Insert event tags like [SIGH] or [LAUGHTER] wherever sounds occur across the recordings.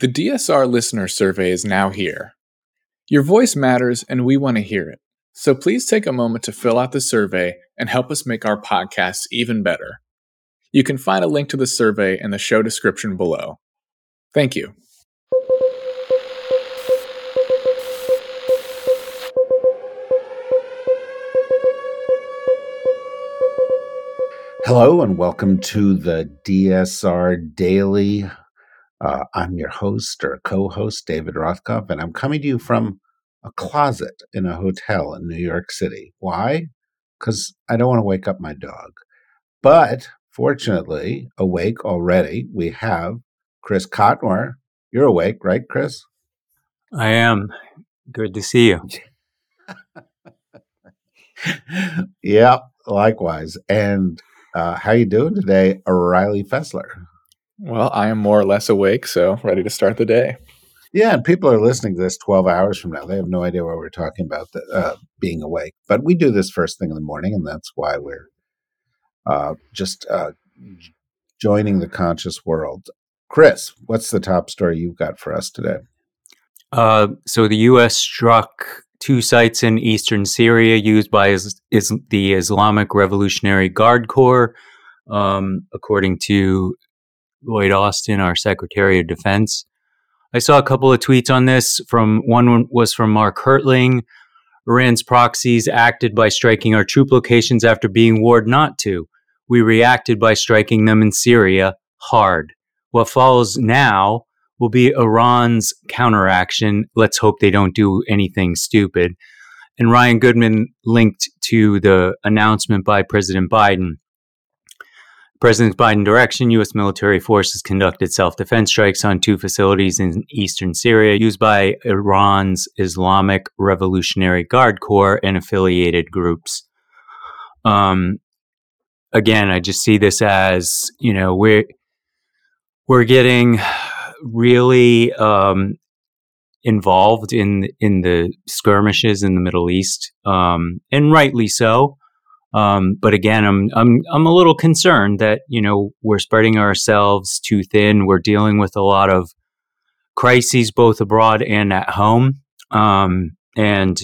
The DSR listener survey is now here. Your voice matters and we want to hear it. So please take a moment to fill out the survey and help us make our podcasts even better. You can find a link to the survey in the show description below. Thank you. Hello and welcome to the DSR Daily. Uh, I'm your host or co host, David Rothkopf, and I'm coming to you from a closet in a hotel in New York City. Why? Because I don't want to wake up my dog. But fortunately, awake already, we have Chris Cotnor. You're awake, right, Chris? I am. Good to see you. [LAUGHS] yeah, likewise. And uh, how you doing today, Riley Fessler? Well, I am more or less awake, so ready to start the day. Yeah, and people are listening to this 12 hours from now. They have no idea what we're talking about, the, uh, being awake. But we do this first thing in the morning, and that's why we're uh, just uh, joining the conscious world. Chris, what's the top story you've got for us today? Uh, so the U.S. struck two sites in eastern Syria used by is, is the Islamic Revolutionary Guard Corps, um, according to Lloyd Austin, our Secretary of Defense. I saw a couple of tweets on this. From one was from Mark Hertling. Iran's proxies acted by striking our troop locations after being warned not to. We reacted by striking them in Syria hard. What follows now will be Iran's counteraction. Let's hope they don't do anything stupid. And Ryan Goodman linked to the announcement by President Biden. President Biden direction, U.S. military forces conducted self defense strikes on two facilities in eastern Syria used by Iran's Islamic Revolutionary Guard Corps and affiliated groups. Um, again, I just see this as you know we're we're getting really um, involved in in the skirmishes in the Middle East, um, and rightly so. Um, but again, I'm I'm I'm a little concerned that you know we're spreading ourselves too thin. We're dealing with a lot of crises both abroad and at home, um, and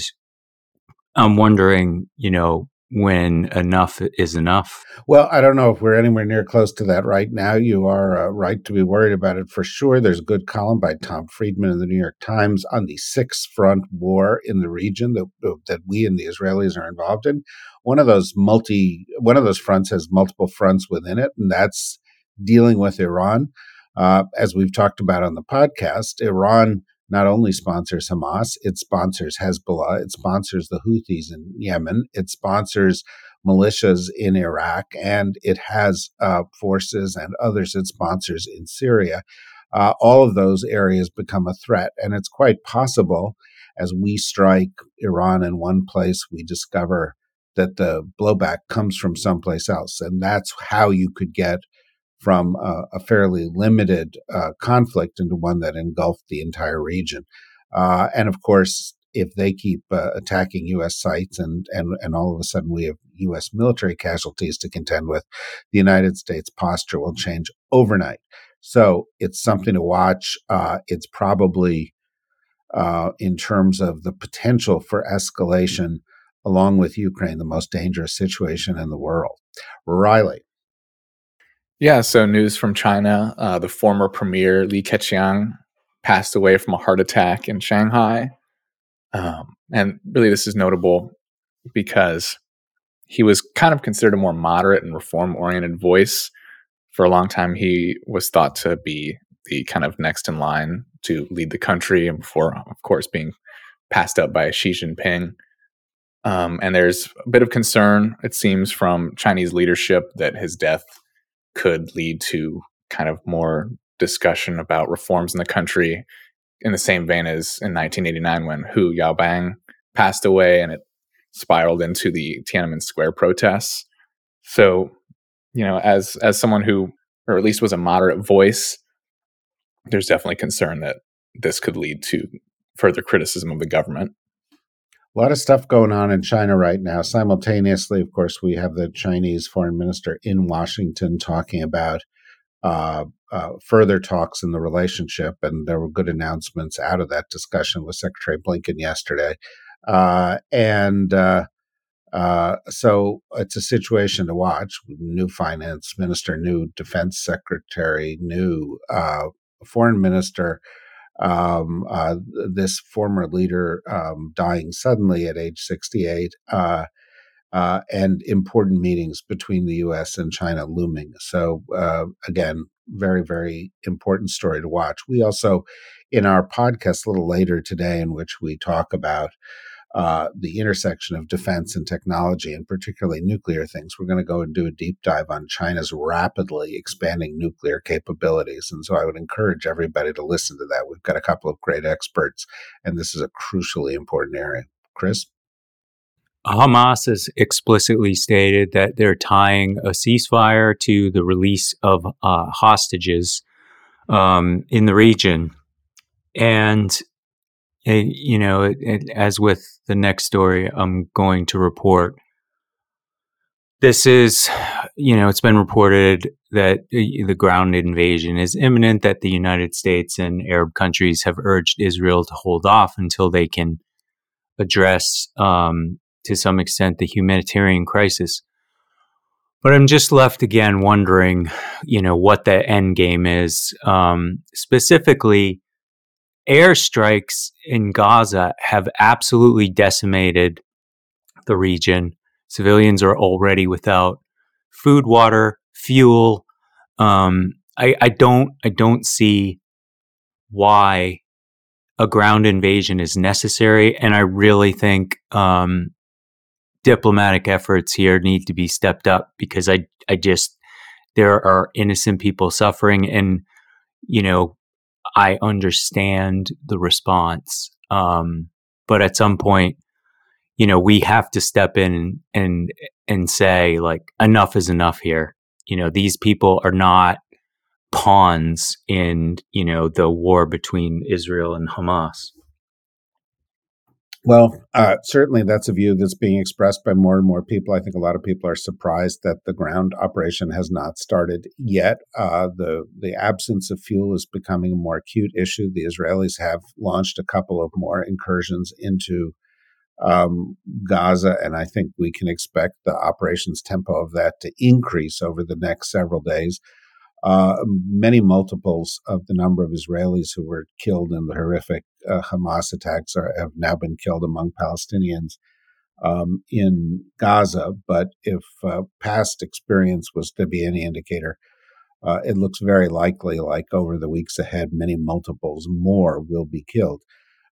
I'm wondering, you know, when enough is enough? Well, I don't know if we're anywhere near close to that right now. You are uh, right to be worried about it for sure. There's a good column by Tom Friedman in the New York Times on the six front war in the region that that we and the Israelis are involved in. One of those multi one of those fronts has multiple fronts within it, and that's dealing with Iran. Uh, as we've talked about on the podcast, Iran not only sponsors Hamas, it sponsors Hezbollah, it sponsors the Houthis in Yemen, it sponsors militias in Iraq, and it has uh, forces and others it sponsors in Syria. Uh, all of those areas become a threat, and it's quite possible as we strike Iran in one place, we discover that the blowback comes from someplace else, and that's how you could get from a, a fairly limited uh, conflict into one that engulfed the entire region. Uh, and of course, if they keep uh, attacking U.S. sites and, and, and all of a sudden we have U.S. military casualties to contend with, the United States posture will change overnight. So it's something to watch. Uh, it's probably, uh, in terms of the potential for escalation, along with Ukraine, the most dangerous situation in the world. Riley. Yeah, so news from China. Uh, the former premier Li Keqiang passed away from a heart attack in Shanghai. Um, and really, this is notable because he was kind of considered a more moderate and reform oriented voice. For a long time, he was thought to be the kind of next in line to lead the country, and before, of course, being passed up by Xi Jinping. Um, and there's a bit of concern, it seems, from Chinese leadership that his death could lead to kind of more discussion about reforms in the country in the same vein as in 1989 when Hu Yaobang passed away and it spiraled into the Tiananmen Square protests. So, you know, as as someone who or at least was a moderate voice, there's definitely concern that this could lead to further criticism of the government a lot of stuff going on in China right now. Simultaneously, of course, we have the Chinese foreign minister in Washington talking about uh, uh, further talks in the relationship, and there were good announcements out of that discussion with Secretary Blinken yesterday. Uh, and uh, uh, so it's a situation to watch. New finance minister, new defense secretary, new uh, foreign minister. Um, uh, this former leader um, dying suddenly at age 68 uh, and important meetings between the U.S. and China looming. So uh, again, very very important story to watch. We also, in our podcast a little later today, in which we talk about. Uh, the intersection of defense and technology, and particularly nuclear things. We're going to go and do a deep dive on China's rapidly expanding nuclear capabilities. And so I would encourage everybody to listen to that. We've got a couple of great experts, and this is a crucially important area. Chris? Hamas has explicitly stated that they're tying a ceasefire to the release of uh, hostages um, in the region. And, it, you know, it, it, as with the next story I'm going to report, this is, you know, it's been reported that the ground invasion is imminent, that the United States and Arab countries have urged Israel to hold off until they can address um, to some extent the humanitarian crisis. But I'm just left again wondering, you know, what the end game is. Um, specifically, airstrikes in Gaza have absolutely decimated the region. Civilians are already without food, water, fuel. Um, I, I don't I don't see why a ground invasion is necessary, and I really think um, diplomatic efforts here need to be stepped up because I I just there are innocent people suffering and you know I understand the response um, but at some point you know we have to step in and and say like enough is enough here. You know these people are not pawns in you know the war between Israel and Hamas well, uh, certainly that's a view that's being expressed by more and more people. I think a lot of people are surprised that the ground operation has not started yet. Uh, the the absence of fuel is becoming a more acute issue. The Israelis have launched a couple of more incursions into um, Gaza, and I think we can expect the operations tempo of that to increase over the next several days uh, many multiples of the number of Israelis who were killed in the horrific uh, Hamas attacks are, have now been killed among Palestinians um, in Gaza. But if uh, past experience was to be any indicator, uh, it looks very likely like over the weeks ahead, many multiples more will be killed.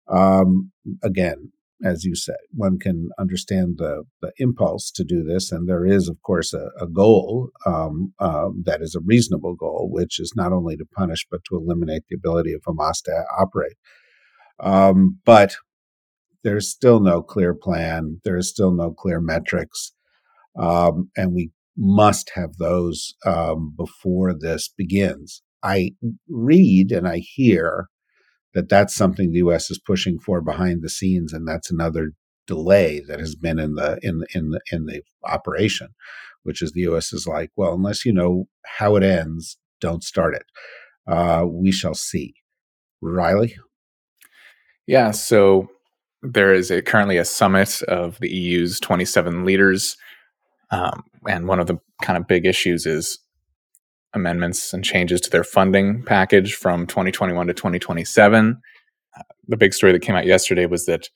Um, again, as you said, one can understand the, the impulse to do this. And there is, of course, a, a goal um, um, that is a reasonable goal, which is not only to punish, but to eliminate the ability of Hamas to operate. Um, but there's still no clear plan. There is still no clear metrics. Um, and we must have those um, before this begins. I read and I hear that that's something the U.S. is pushing for behind the scenes, and that's another delay that has been in the in in the in the operation, which is the U.S. is like, well, unless you know how it ends, don't start it. Uh, we shall see. Riley, yeah. So there is a currently a summit of the EU's 27 leaders, um, and one of the kind of big issues is amendments and changes to their funding package from 2021 to 2027. Uh, the big story that came out yesterday was that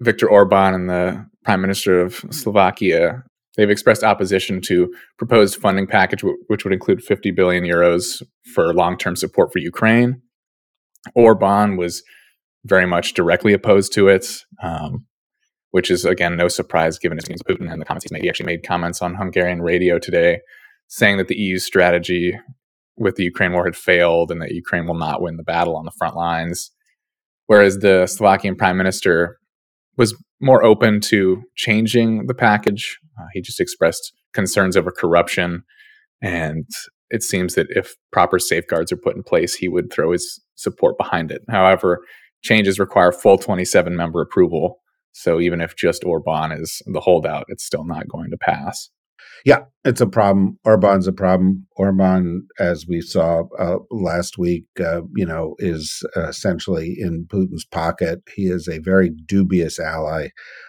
Viktor Orban and the Prime Minister of Slovakia they've expressed opposition to proposed funding package which would include 50 billion euros for long-term support for Ukraine. Orban was very much directly opposed to it, um, which is again no surprise given his Putin and the comments he's made. He actually made comments on Hungarian radio today saying that the EU's strategy with the Ukraine war had failed and that Ukraine will not win the battle on the front lines. Whereas the Slovakian prime minister was more open to changing the package. Uh, he just expressed concerns over corruption. And it seems that if proper safeguards are put in place, he would throw his support behind it. However, changes require full 27 member approval. So even if just Orban is the holdout, it's still not going to pass. Yeah, it's a problem. Orban's a problem. Orban, as we saw uh, last week, uh, you know, is uh, essentially in Putin's pocket. He is a very dubious ally.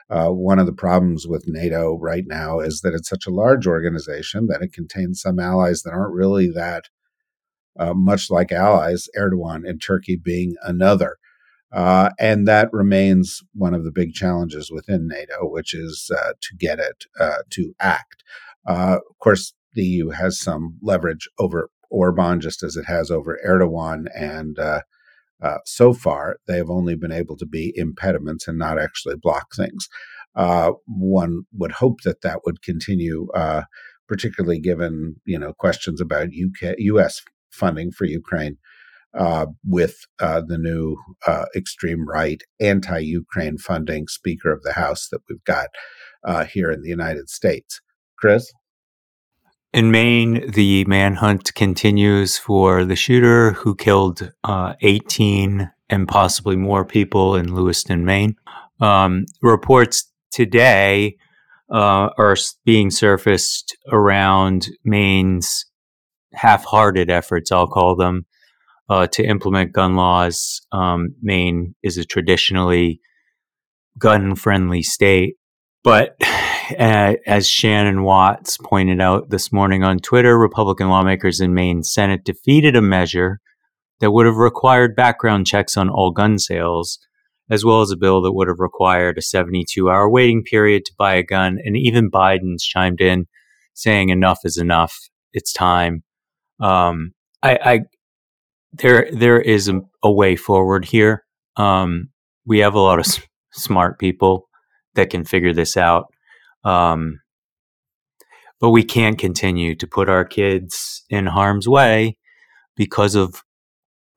Uh, one of the problems with NATO right now is that it's such a large organization that it contains some allies that aren't really that uh, much like allies. Erdogan and Turkey being another. Uh, and that remains one of the big challenges within NATO, which is uh, to get it uh, to act. Uh, of course, the EU has some leverage over Orban, just as it has over Erdogan. And uh, uh, so far, they have only been able to be impediments and not actually block things. one would hope that that would continue, particularly given you know questions about UK, U.S. funding for Ukraine uh, with uh, the new uh, extreme right anti Ukraine funding Speaker of the House that we've got uh, here in the United States. Chris? In Maine, the manhunt continues for the shooter who killed uh, 18 and possibly more people in Lewiston, Maine. Um, reports today uh, are being surfaced around Maine's half hearted efforts, I'll call them, uh, to implement gun laws. Um, Maine is a traditionally gun friendly state. But [SIGHS] uh, as Shannon Watts pointed out this morning on Twitter, Republican lawmakers in Maine Senate defeated a measure that would have required background checks on all gun sales, as well as a bill that would have required a 72 hour waiting period to buy a gun. And even Biden's chimed in saying enough is enough. It's time. Um, I, I, there there is a, a way forward here. Um, we have a lot of s- smart people that can figure this out, um, but we can't continue to put our kids in harm's way because of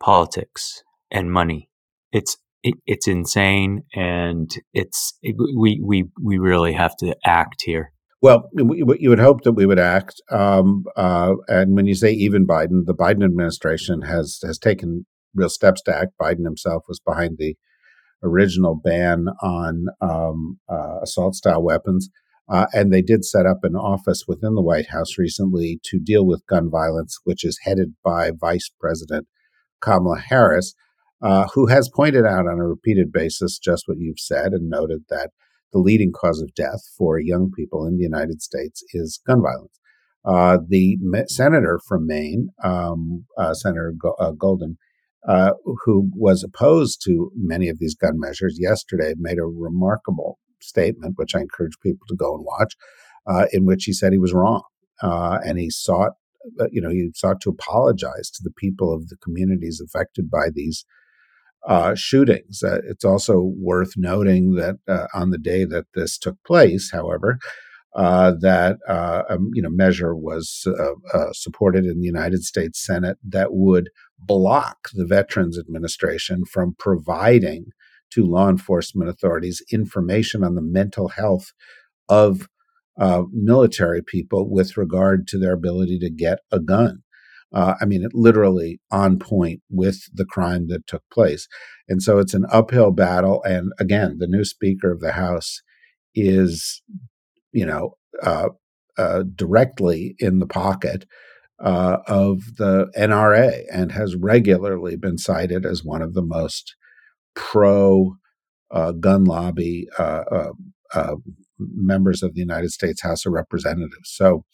politics and money. It's it, it's insane, and it's it, we we we really have to act here. Well, you would hope that we would act. Um, uh, and when you say even Biden, the Biden administration has has taken real steps to act. Biden himself was behind the original ban on um, uh, assault style weapons. Uh, and they did set up an office within the White House recently to deal with gun violence, which is headed by Vice President Kamala Harris, uh, who has pointed out on a repeated basis just what you've said and noted that the leading cause of death for young people in the United States is gun violence. Uh, the senator from Maine, um, uh, Senator Go- uh, Golden, uh, who was opposed to many of these gun measures yesterday, made a remarkable statement, which I encourage people to go and watch, uh, in which he said he was wrong, uh, and he sought, you know, he sought to apologize to the people of the communities affected by these uh, shootings. Uh, it's also worth noting that uh, on the day that this took place, however, uh, that uh, a you know measure was uh, supported in the United States Senate that would block the Veterans Administration from providing to law enforcement authorities information on the mental health of military people with regard to their ability to get a gun. Uh, I mean, it literally on point with the crime that took place. And so it's an uphill battle. And again, the new Speaker of the House is, you know, uh, uh, directly in the pocket uh, of the NRA and has regularly been cited as one of the most pro uh, gun lobby uh, members of the United States House of Representatives. So,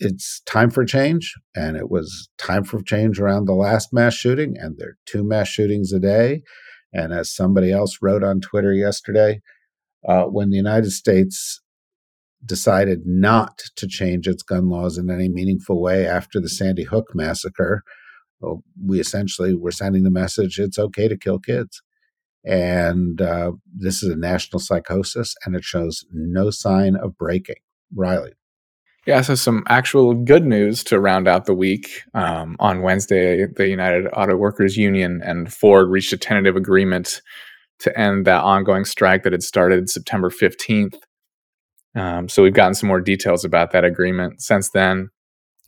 it's time for change, and it was time for change around the last mass shooting, and there are two mass shootings a day. And as somebody else wrote on Twitter yesterday, uh, when the United States decided not to change its gun laws in any meaningful way after the Sandy Hook massacre, well, we essentially were sending the message it's okay to kill kids. And uh, this is a national psychosis, and it shows no sign of breaking. Riley. Yeah, so some actual good news to round out the week. Um, on Wednesday, the United Auto Workers Union and Ford reached a tentative agreement to end that ongoing strike that had started September 15th. Um, so we've gotten some more details about that agreement since then.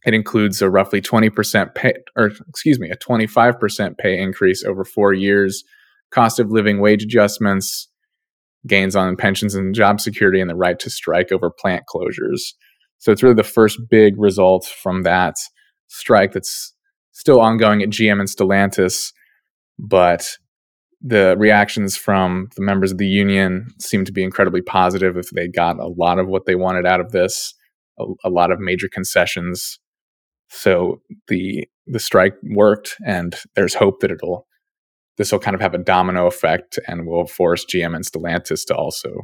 It includes a roughly 20% pay, or excuse me, a 25% pay increase over four years, cost of living wage adjustments, gains on pensions and job security and the right to strike over plant closures. So it's really the first big result from that strike that's still ongoing at GM and Stellantis, but the reactions from the members of the union seem to be incredibly positive if they got a lot of what they wanted out of this a, a, lot of major concessions. So the the strike worked and there's hope that it'll this will kind of have a domino effect and will force gm and stellantis to also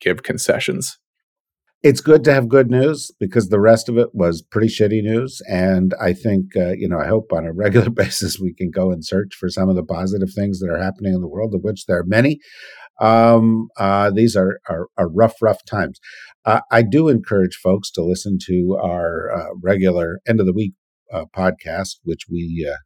give concessions it's good to have good news because the rest of it was pretty shitty news. And I think, uh, you know, I hope on a [LAUGHS] regular basis we can go and search for some of the positive things that are happening in the world, of which there are many. Um, uh, these are, are, are, rough, rough times. Uh, I do encourage folks to listen to our uh, regular end of the week uh, podcast, which we uh,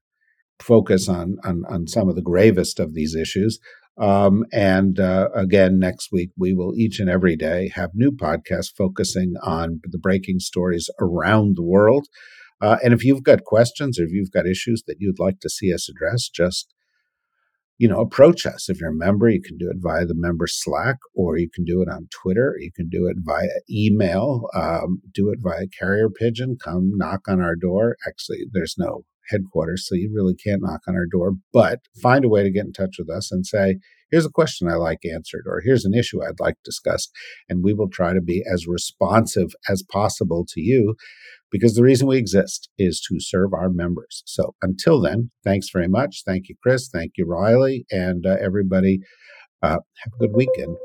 focus on, on on some of the gravest of these issues. Um, and uh, again, next week, we will each and every day have new podcasts focusing on the breaking stories around the world. Uh, and if you've got questions or if you've got issues that you'd like to see us address, just you know, approach us. If you're a member, you can do it via the member Slack, or you can do it on Twitter. You can do it via email. Um, do it via carrier pigeon. Come knock on our door. Actually, there's no headquarters, so you really can't knock on our door, but find a way to get in touch with us and say, here's a question I like answered, or here's an issue I'd like discussed. And we will try to be as responsive as possible to you because the reason we exist is to serve our members. So until then, thanks very much. Thank you, Chris. Thank you, Riley. And uh, everybody, uh, have a good weekend.